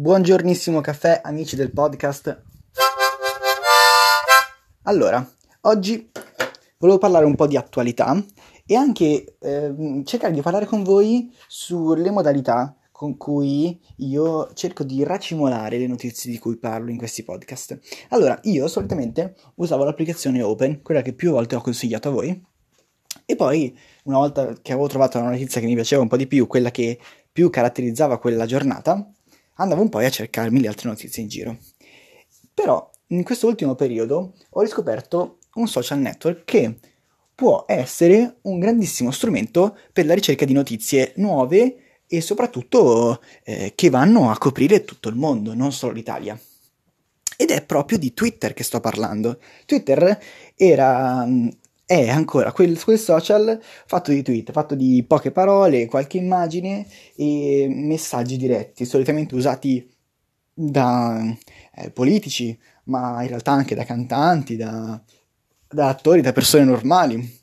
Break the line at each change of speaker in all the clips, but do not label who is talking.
Buongiornissimo caffè, amici del podcast. Allora, oggi volevo parlare un po' di attualità e anche eh, cercare di parlare con voi sulle modalità con cui io cerco di racimolare le notizie di cui parlo in questi podcast. Allora, io solitamente usavo l'applicazione Open, quella che più volte ho consigliato a voi, e poi una volta che avevo trovato una notizia che mi piaceva un po' di più, quella che più caratterizzava quella giornata, andavo un po' a cercarmi le altre notizie in giro. Però in questo ultimo periodo ho riscoperto un social network che può essere un grandissimo strumento per la ricerca di notizie nuove e soprattutto eh, che vanno a coprire tutto il mondo, non solo l'Italia. Ed è proprio di Twitter che sto parlando. Twitter era, è ancora quel, quel, social fatto di tweet, fatto di poche parole, qualche immagine e messaggi diretti, solitamente usati da eh, politici, ma in realtà anche da cantanti, da, da attori, da persone normali.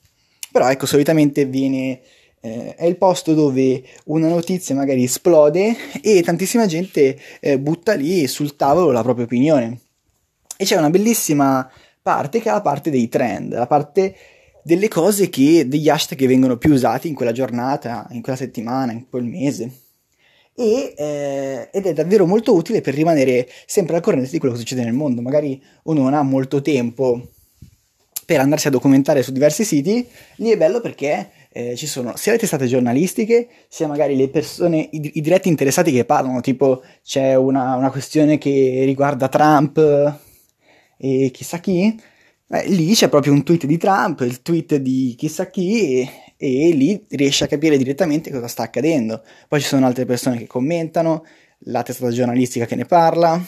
Però ecco, solitamente viene eh, è il posto dove una notizia magari esplode e tantissima gente eh, butta lì sul tavolo la propria opinione. E c'è una bellissima parte che è la parte dei trend, la parte delle cose che, degli hashtag che vengono più usati in quella giornata, in quella settimana, in quel mese. E, eh, ed è davvero molto utile per rimanere sempre al corrente di quello che succede nel mondo. Magari uno non ha molto tempo per andarsi a documentare su diversi siti, lì è bello perché eh, ci sono sia le testate giornalistiche, sia magari le persone, i, i diretti interessati che parlano, tipo c'è una, una questione che riguarda Trump e chissà chi, Beh, lì c'è proprio un tweet di Trump, il tweet di chissà chi e, e lì riesci a capire direttamente cosa sta accadendo. Poi ci sono altre persone che commentano, la testata giornalistica che ne parla.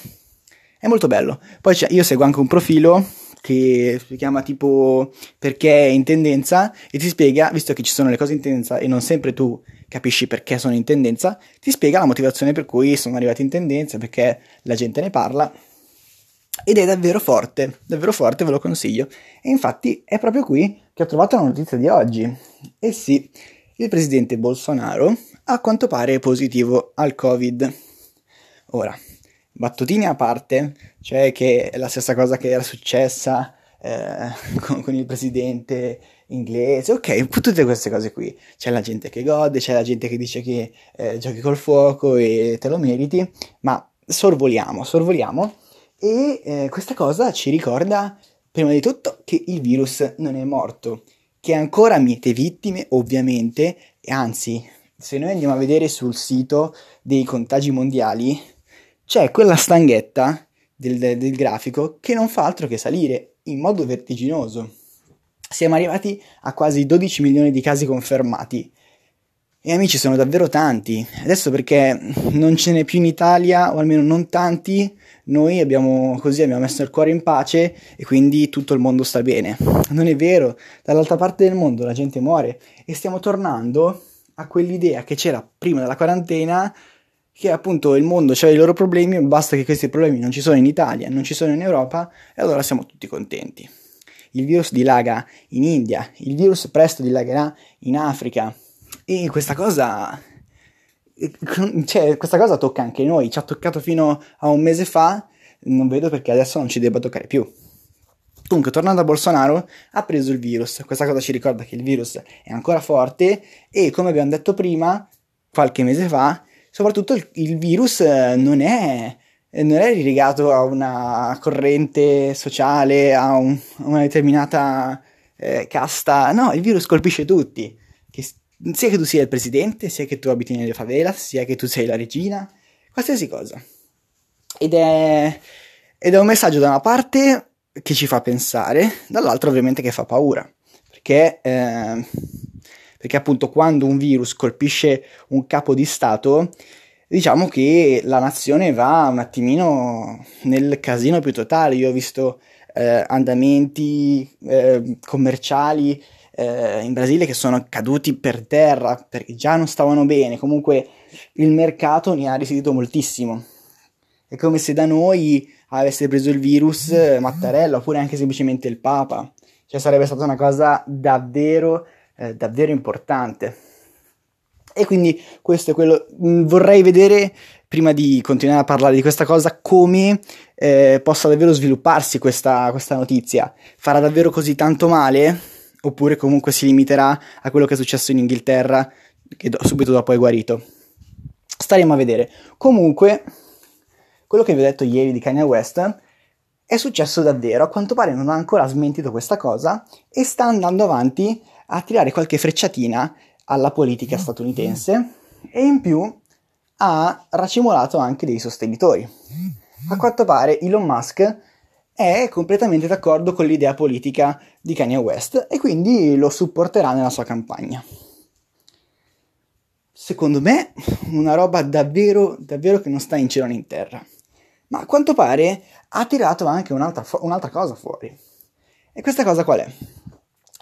È molto bello. Poi io seguo anche un profilo che si chiama tipo perché è in tendenza e ti spiega, visto che ci sono le cose in tendenza e non sempre tu capisci perché sono in tendenza, ti spiega la motivazione per cui sono arrivati in tendenza, perché la gente ne parla ed è davvero forte, davvero forte, ve lo consiglio. E infatti è proprio qui che ho trovato la notizia di oggi. E sì, il presidente Bolsonaro a quanto pare è positivo al Covid. Ora, battutine a parte, cioè che è la stessa cosa che era successa eh, con, con, il presidente inglese, ok, tutte queste cose qui. C'è la gente che gode, c'è la gente che dice che eh, giochi col fuoco e te lo meriti, ma sorvoliamo, sorvoliamo e eh, questa cosa ci ricorda prima di tutto che il virus non è morto, che ancora miete vittime ovviamente, e anzi, se noi andiamo a vedere sul sito dei contagi mondiali, c'è quella stanghetta del, del, del grafico che non fa altro che salire in modo vertiginoso. Siamo arrivati a quasi 12 milioni di casi confermati. E amici sono davvero tanti. Adesso perché non ce n'è più in Italia, o almeno non tanti, noi abbiamo così abbiamo messo il cuore in pace e quindi tutto il mondo sta bene. Non è vero, dall'altra parte del mondo la gente muore e stiamo tornando a quell'idea che c'era prima della quarantena che appunto il mondo ha i loro problemi, basta che questi problemi non ci sono in Italia, non ci sono in Europa e allora siamo tutti contenti. Il virus dilaga in India, il virus presto dilagherà in Africa e questa cosa cioè, questa cosa tocca anche noi, ci ha toccato fino a un mese fa, non vedo perché adesso non ci debba toccare più. Comunque, tornando a Bolsonaro, ha preso il virus. Questa cosa ci ricorda che il virus è ancora forte e, come abbiamo detto prima, qualche mese fa, soprattutto il, il virus eh, non è, non è irrigato a una corrente sociale, a, un, a una determinata eh, casta, no, il virus colpisce tutti, che, sia che tu sia il presidente, sia che tu abiti nelle favelas, sia che tu sei la regina, qualsiasi cosa. Ed è, ed è un messaggio da una parte che ci fa pensare, dall'altra ovviamente che fa paura, perché... Eh, perché appunto quando un virus colpisce un capo di Stato, diciamo che la nazione va un attimino nel casino più totale. Io ho visto eh, andamenti eh, commerciali eh, in Brasile che sono caduti per terra perché già non stavano bene. Comunque il mercato ne ha risentito moltissimo. È come se da noi avesse preso il virus Mattarella oppure anche semplicemente il Papa. Cioè sarebbe stata una cosa davvero eh, davvero importante. E quindi questo è quello, mm, vorrei vedere prima di continuare a parlare di questa cosa, come eh, possa davvero svilupparsi questa, questa notizia. Farà davvero così tanto male? Oppure comunque si limiterà a quello che è successo in Inghilterra, che do- subito dopo è guarito? Staremo a vedere. Comunque, quello che vi ho detto ieri di Kanye West è successo davvero. A quanto pare non ha ancora smentito questa cosa e sta andando avanti a tirare qualche frecciatina alla politica statunitense e in più ha racimolato anche dei sostenitori. A quanto pare Elon Musk è completamente d'accordo con l'idea politica di Kanye West e quindi lo supporterà nella sua campagna. Secondo me una roba davvero, davvero che non sta in cielo né in terra. Ma a quanto pare ha tirato anche un'altra, un'altra cosa fuori. E questa cosa qual è?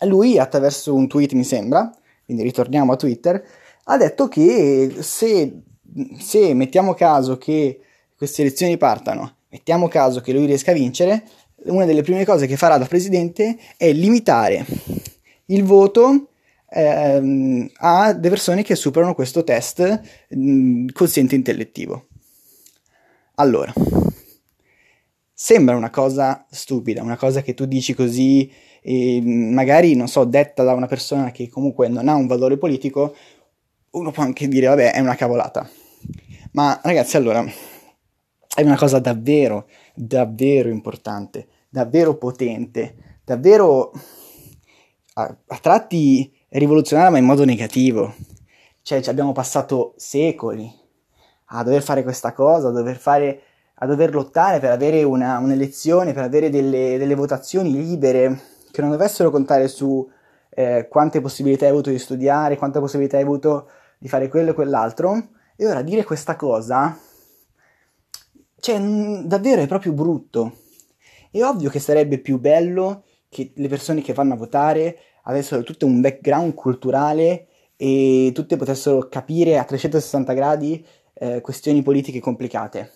Lui, attraverso un tweet mi sembra, quindi ritorniamo a Twitter, ha detto che se se mettiamo caso che queste elezioni partano, mettiamo caso che lui riesca a vincere, una delle prime cose che farà da presidente è limitare il voto ehm, a delle persone che superano questo test mh, quoziente intellettivo. Allora, sembra una cosa stupida, una cosa che tu dici così, e magari, non so, detta da una persona che comunque non ha un valore politico, uno può anche dire, vabbè, è una cavolata. Ma ragazzi, allora, è una cosa davvero, davvero importante, davvero potente, davvero a, a tratti rivoluzionaria, ma in modo negativo. Cioè, ci abbiamo passato secoli a dover fare questa cosa, a dover, fare, a dover lottare per avere una, un'elezione, per avere delle, delle, votazioni libere che non dovessero contare su eh, quante possibilità hai avuto di studiare, quante possibilità hai avuto di fare quello e quell'altro, e ora dire questa cosa, cioè, davvero è proprio brutto. È ovvio che sarebbe più bello che le persone che vanno a votare avessero tutto un background culturale e tutte potessero capire a 360 gradi eh, questioni politiche complicate.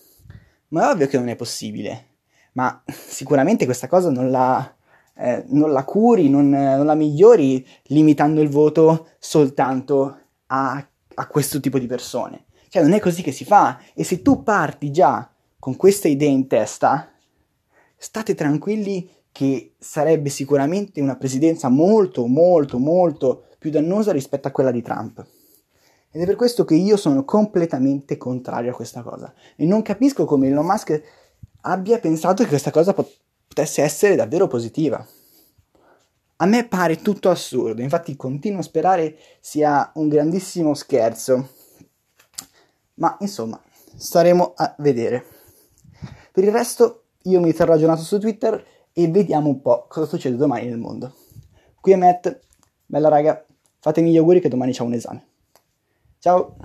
Ma è ovvio che non è possibile. Ma sicuramente questa cosa non la, eh, non la curi, non, non, la migliori limitando il voto soltanto a, a questo tipo di persone. Cioè, non è così che si fa. E se tu parti già con questa idea in testa, state tranquilli che sarebbe sicuramente una presidenza molto, molto, molto più dannosa rispetto a quella di Trump. Ed è per questo che io sono completamente contrario a questa cosa. E non capisco come Elon Musk abbia pensato che questa cosa potesse essere davvero positiva. A me pare tutto assurdo, infatti continuo a sperare sia un grandissimo scherzo. Ma insomma, staremo a vedere. Per il resto, io mi terrò aggiornato su Twitter e vediamo un po' cosa succede domani nel mondo. Qui è Matt, bella raga, fatemi gli auguri che domani c'è un esame. Ciao!